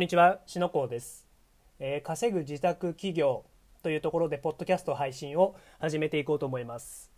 んにちは、しのこうです、えー稼ぐ自宅企業というところでポッドキャスト配信を始めていこうと思います。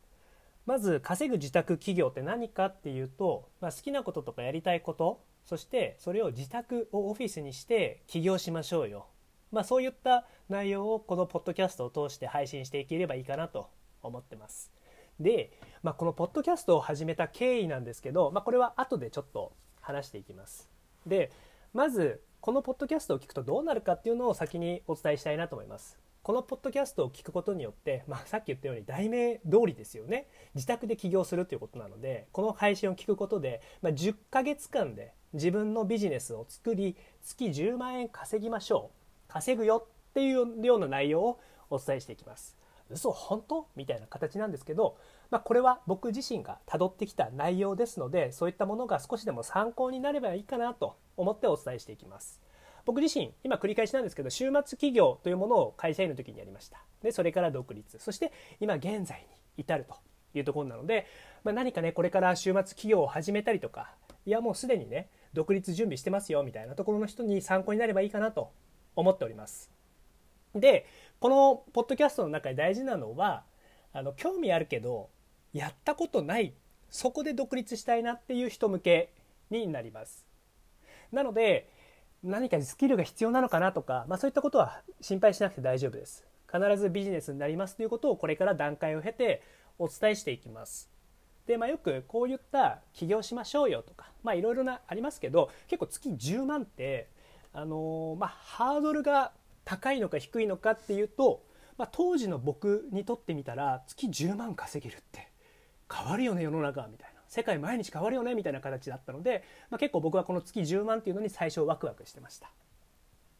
まず稼ぐ自宅企業って何かっていうと、まあ、好きなこととかやりたいこと、そしてそれを自宅をオフィスにして起業しましょうよ。まあそういった内容をこのポッドキャストを通して配信していければいいかなと思ってます。で、まあ、このポッドキャストを始めた経緯なんですけど、まあ、これは後でちょっと話していきます。で、まずこのポッドキャストを聞くとどうなるかっていうのを先にお伝えしたいなと思います。このポッドキャストを聞くことによって、まあ、さっき言ったように題名通りですよね。自宅で起業するということなのでこの配信を聞くことで、まあ、10ヶ月間で自分のビジネスを作り月10万円稼ぎましょう。稼ぐよっていうような内容をお伝えしていきます。嘘本当？みたいな形なんですけど、まあ、これは僕自身が辿ってきた内容ですのでそういったものが少しでも参考になればいいかなと思ってお伝えしていきます。僕自身今繰り返しなんですけど週末企業というものを会社員の時にやりました。でそれから独立。そして今現在に至るというところなので、まあ、何かねこれから週末企業を始めたりとかいやもうすでにね独立準備してますよみたいなところの人に参考になればいいかなと思っております。でこのポッドキャストの中で大事なのはあの興味あるけどやったことないそこで独立したいなっていう人向けになります。なので何かスキルが必要なのかなとか、まあ、そういったことは心配しなくて大丈夫です。必ずビジネスになりますということをこれから段階を経てお伝えしていきます。で、まあ、よくこういった起業しましょうよとかいろいろなありますけど結構月10万ってあのーまあハードルが高いのか低いのかっていうと、まあ、当時の僕にとってみたら月10万稼げるって変わるよね世の中みたいな。世界毎日変わるよねみたいな形だったので、まあ、結構僕はこの月10万っていうのに最初ワクワクしてました。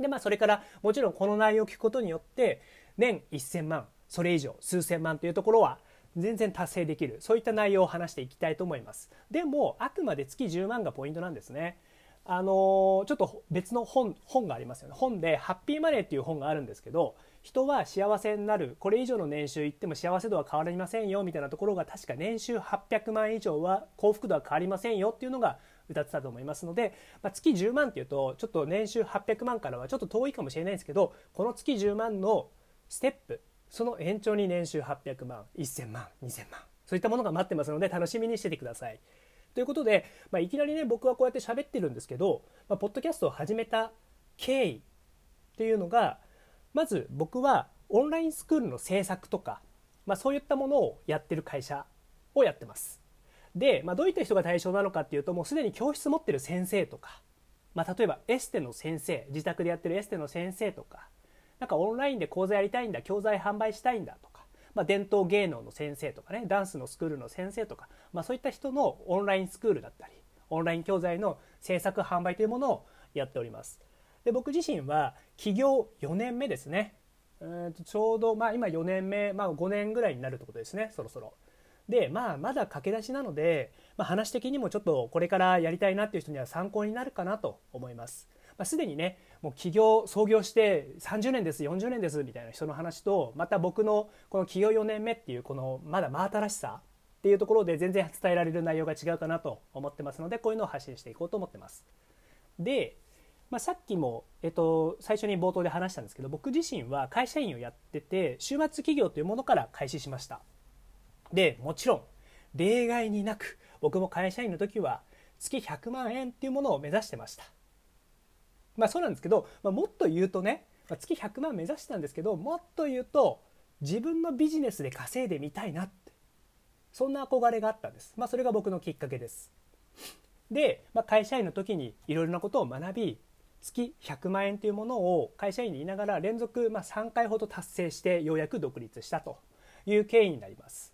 でまあそれからもちろんこの内容を聞くことによって年1000万それ以上数千万というところは全然達成できるそういった内容を話していきたいと思います。でもあくまで月10万がポイントなんですね。あのーちょっと別の本本がありますよね。本で「ハッピーマネー」っていう本があるんですけど人は幸せになるこれ以上の年収いっても幸せ度は変わりませんよみたいなところが確か年収800万以上は幸福度は変わりませんよっていうのが歌ってたと思いますので、まあ、月10万っていうとちょっと年収800万からはちょっと遠いかもしれないんですけどこの月10万のステップその延長に年収800万1000万2000万そういったものが待ってますので楽しみにしててください。ということで、まあ、いきなりね僕はこうやって喋ってるんですけど、まあ、ポッドキャストを始めた経緯っていうのがまず僕はオンラインスクールの制作とか、まあ、そういったものをやってる会社をやってます。で、まあ、どういった人が対象なのかっていうともうすでに教室持ってる先生とか、まあ、例えばエステの先生自宅でやってるエステの先生とかなんかオンラインで講座やりたいんだ教材販売したいんだとか、まあ、伝統芸能の先生とかねダンスのスクールの先生とか、まあ、そういった人のオンラインスクールだったりオンライン教材の制作販売というものをやっておりますで僕自身は起業4年目ですね。うんとちょうど、まあ、今4年目、まあ、5年ぐらいになるってことですねそろそろ。でまあまだ駆け出しなので、まあ、話的にもちょっとこれからやりたいなっていう人には参考になるかなと思います。まあ、すでにねもう起業創業して30年です40年ですみたいな人の話とまた僕のこの起業4年目っていうこのまだ真新しさっていうところで全然伝えられる内容が違うかなと思ってますのでこういうのを発信していこうと思ってます。で、まあ、さっきも、えっと、最初に冒頭で話したんですけど僕自身は会社員をやってて週末企業というものから開始しました。でもちろん例外になく僕も会社員の時は月100万円っていうものを目指してました。まあそうなんですけど、まあ、もっと言うとね、まあ、月100万目指してたんですけどもっと言うと自分のビジネスで稼いでみたいなってそんな憧れがあったんです、まあ、それが僕のきっかけですで、まあ、会社員の時にいろいろなことを学び月100万円というものを会社員にいながら連続まあ3回ほど達成してようやく独立したという経緯になります。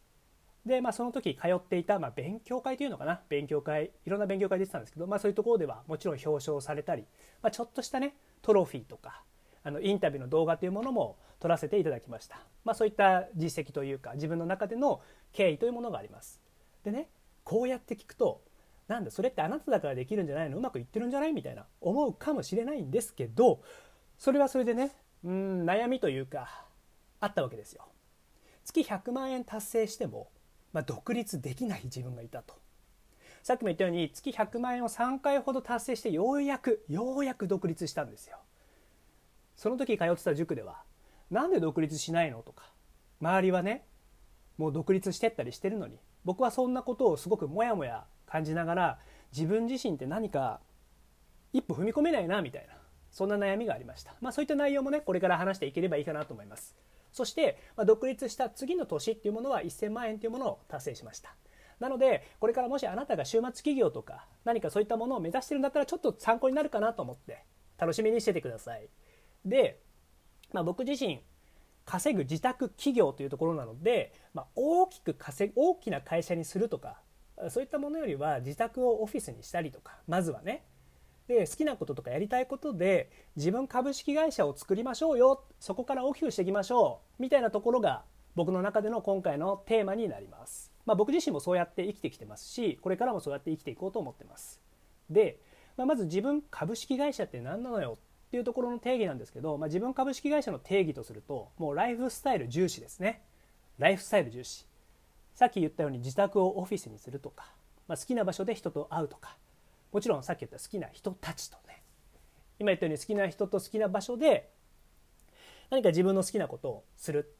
で、まあ、その時通っていた、まあ、勉強会というのかな。勉強会いろんな勉強会出てたんですけど、まあ、そういうところではもちろん表彰されたり、まあ、ちょっとしたねトロフィーとかあのインタビューの動画というものも撮らせていただきました、まあ、そういった実績というか自分の中での経緯というものがあります。でねこうやって聞くとなんだそれってあなただからできるんじゃないの？うまくいってるんじゃない？みたいな。思うかもしれないんですけどそれはそれでねうん悩みというかあったわけですよ。月100万円達成してもまあ、独立できない自分がいたと。さっきも言ったように月100万円を3回ほど達成してようやくようやく独立したんですよ。その時通ってた塾ではなんで独立しないの？とか周りはねもう独立してったりしてるのに僕はそんなことをすごくモヤモヤ感じながら自分自身って何か一歩踏み込めないなみたいなそんな悩みがありました。まあそういった内容もねこれから話していければいいかなと思います。そして、ま、独立した次の年っていうものは1000万円というものを達成しました。なのでこれからもしあなたが週末企業とか何かそういったものを目指してるんだったらちょっと参考になるかなと思って楽しみにしててください。で、まあ、僕自身稼ぐ自宅企業というところなので、まあ、大きく稼ぐ大きな会社にするとかそういったものよりは自宅をオフィスにしたりとかまずはねで好きなこととかやりたいことで自分株式会社を作りましょうよそこから大きくしていきましょうみたいなところが僕の中での今回のテーマになります。まあ、僕自身もそうやって生きてきてますしこれからもそうやって生きていこうと思ってます。で、まあ、まず自分株式会社って何なのよっていうところの定義なんですけど、まあ、自分株式会社の定義とするともうライフスタイル重視ですね。ライフスタイル重視。さっき言ったように自宅をオフィスにするとか、まあ、好きな場所で人と会うとか。もちろんさっき言った好きな人たちとね。今言ったように好きな人と好きな場所で何か自分の好きなことをする。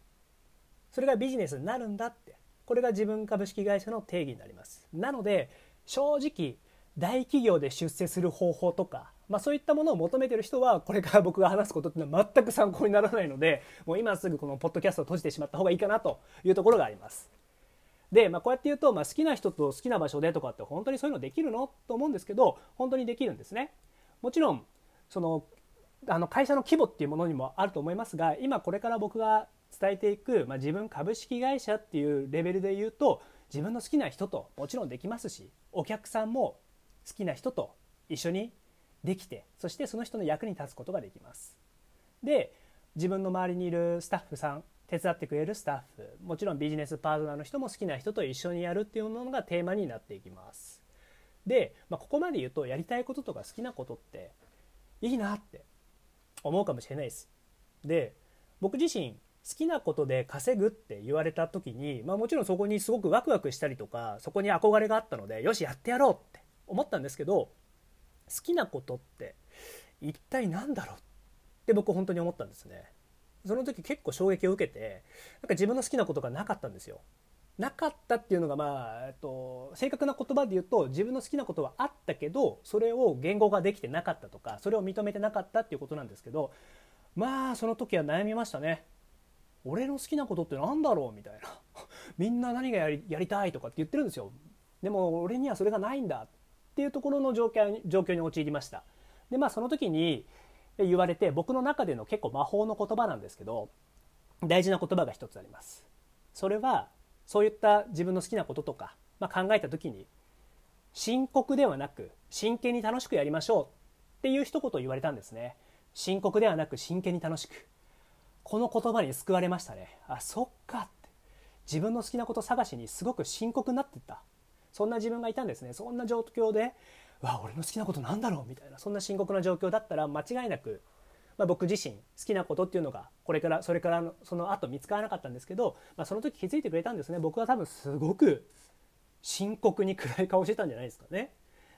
それがビジネスになるんだって。これが自分株式会社の定義になります。なので正直大企業で出世する方法とか、まあ、そういったものを求めてる人はこれから僕が話すことっていうのは全く参考にならないのでもう今すぐこのポッドキャストを閉じてしまった方がいいかなというところがあります。で、まあ、こうやって言うと、まあ、好きな人と好きな場所でとかって本当にそういうのできるの？と思うんですけど本当にできるんですね。もちろんそのあの会社の規模っていうものにもあると思いますが今これから僕が伝えていく、まあ、自分株式会社っていうレベルで言うと自分の好きな人ともちろんできますしお客さんも好きな人と一緒にできてそしてその人の役に立つことができます。で自分の周りにいるスタッフさん手伝ってくれるスタッフ。もちろんビジネスパートナーの人も好きな人と一緒にやるっていうものがテーマになっていきます。で、まあ、ここまで言うとやりたいこととか好きなことっていいなって思うかもしれないです。で僕自身好きなことで稼ぐって言われた時に、まあ、もちろんそこにすごくワクワクしたりとかそこに憧れがあったのでよしやってやろうって思ったんですけど好きなことって一体何だろうって僕本当に思ったんですね。その時結構衝撃を受けてなんか自分の好きなことがなかったんですよ。なかったっていうのがまあ、えっと、正確な言葉で言うと自分の好きなことはあったけどそれを言語ができてなかったとかそれを認めてなかったっていうことなんですけどまあその時は悩みましたね。俺の好きなことって何だろうみたいな みんな何がやりやりたいとかって言ってるんですよでも俺にはそれがないんだっていうところの状況に状況に陥りましたでまあその時に言われて僕の中での結構魔法の言葉なんですけど大事な言葉が一つあります。それはそういった自分の好きなこととか、まあ、考えた時に深刻ではなく真剣に楽しくやりましょうっていう一言言われたんですね。深刻ではなく真剣に楽しく。この言葉に救われましたね。あそっかって。自分の好きなこと探しにすごく深刻になってった。そんな自分がいたんですね。そんな状況でわ俺の好きなことなんだろうみたいなそんな深刻な状況だったら間違いなく、まあ、僕自身好きなことっていうのがこれからそれからのその後見つからなかったんですけど、まあ、その時気づいてくれたんですね。僕は多分すごく深刻に暗い顔してたんじゃないですかね。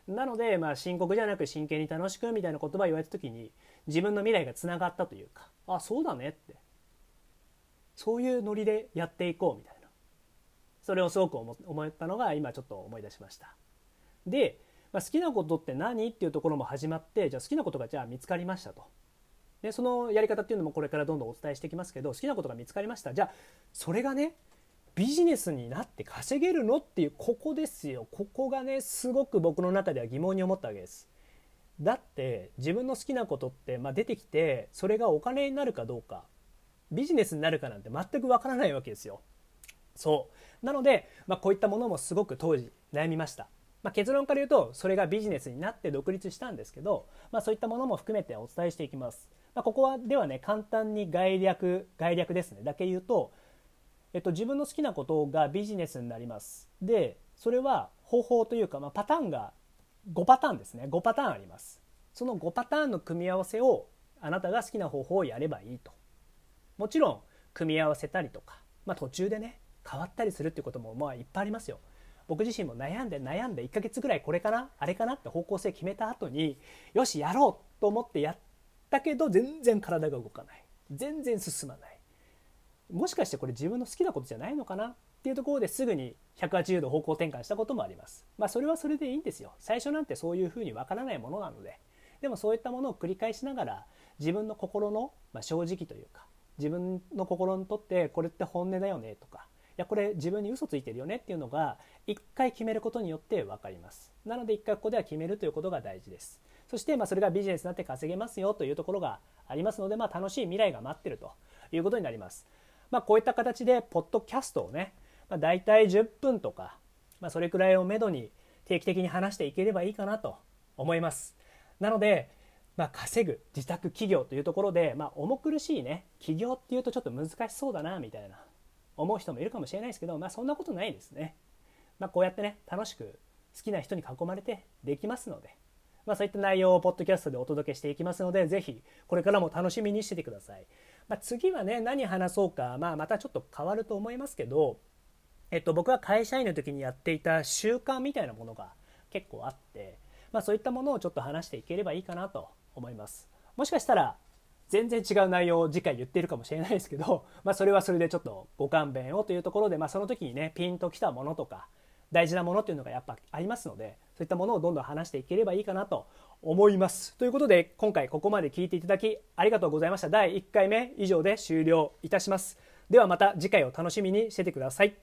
なので、まあ、深刻じゃなく真剣に楽しくみたいな言葉言われた時に自分の未来がつながったというかあそうだねってそういうノリでやっていこうみたいな。それをすごく思ったのが今ちょっと思い出しました。でまあ、好きなことって何？っていうところも始まってじゃあ好きなことがじゃあ見つかりましたと。でそのやり方っていうのもこれからどんどんお伝えしていきますけど好きなことが見つかりましたじゃあそれがねビジネスになって稼げるのっていうここですよここがねすごく僕の中では疑問に思ったわけです。だって自分の好きなことって、まあ、出てきてそれがお金になるかどうかビジネスになるかなんて全くわからないわけですよ。そうなので、まあ、こういったものもすごく当時悩みました。まあ、結論から言うとそれがビジネスになって独立したんですけど、まあ、そういったものも含めてお伝えしていきます。まあ、ここはではね簡単に概略概略ですねだけ言うと、えっと、自分の好きなことがビジネスになります。でそれは方法というか、まあ、パターンが5パターンですね5パターンあります。その5パターンの組み合わせをあなたが好きな方法をやればいいと。もちろん組み合わせたりとか、まあ、途中でね変わったりするっていうこともまあいっぱいありますよ。僕自身も悩んで悩んで1ヶ月ぐらいこれかなあれかなって方向性決めた後によしやろうと思ってやったけど全然体が動かない。全然進まない。もしかしてこれ自分の好きなことじゃないのかなっていうところですぐに180度方向転換したこともあります。まあそれはそれでいいんですよ。最初なんてそういうふうにわからないものなので。でもそういったものを繰り返しながら自分の心の、ま正直というか自分の心にとってこれって本音だよねとかやこれ自分に嘘ついてるよねっていうのが一回決めることによって分かります。なので一回ここでは決めるということが大事です。そしてまそれがビジネスになって稼げますよというところがありますので、まあ、楽しい未来が待ってるということになります。まあ、こういった形でポッドキャストをね、まあ、大体10分とか、まあ、それくらいをめどに定期的に話していければいいかなと思います。なので、まあ、稼ぐ自宅企業というところで、まあ、重苦しいね起業っていうとちょっと難しそうだなみたいな思う人もいるかもしれないですけど、まあ、そんなことないですね、まあ、こうやってね楽しく好きな人に囲まれてできますので、まあ、そういった内容をポッドキャストでお届けしていきますので是非これからも楽しみにしててください。まあ、次はね何話そうか、まあ、またちょっと変わると思いますけど、えっと、僕は会社員の時にやっていた習慣みたいなものが結構あって、まあ、そういったものをちょっと話していければいいかなと思います。もしかしたら全然違う内容を次回言ってるかもしれないですけど、まあ、それはそれでちょっとご勘弁をというところで、まあ、その時にねピンときたものとか大事なものっていうのがやっぱありますのでそういったものをどんどん話していければいいかなと思います。ということで今回ここまで聞いていただきありがとうございました。第1回目以上で終了いたします。ではまた次回を楽しみにしててください。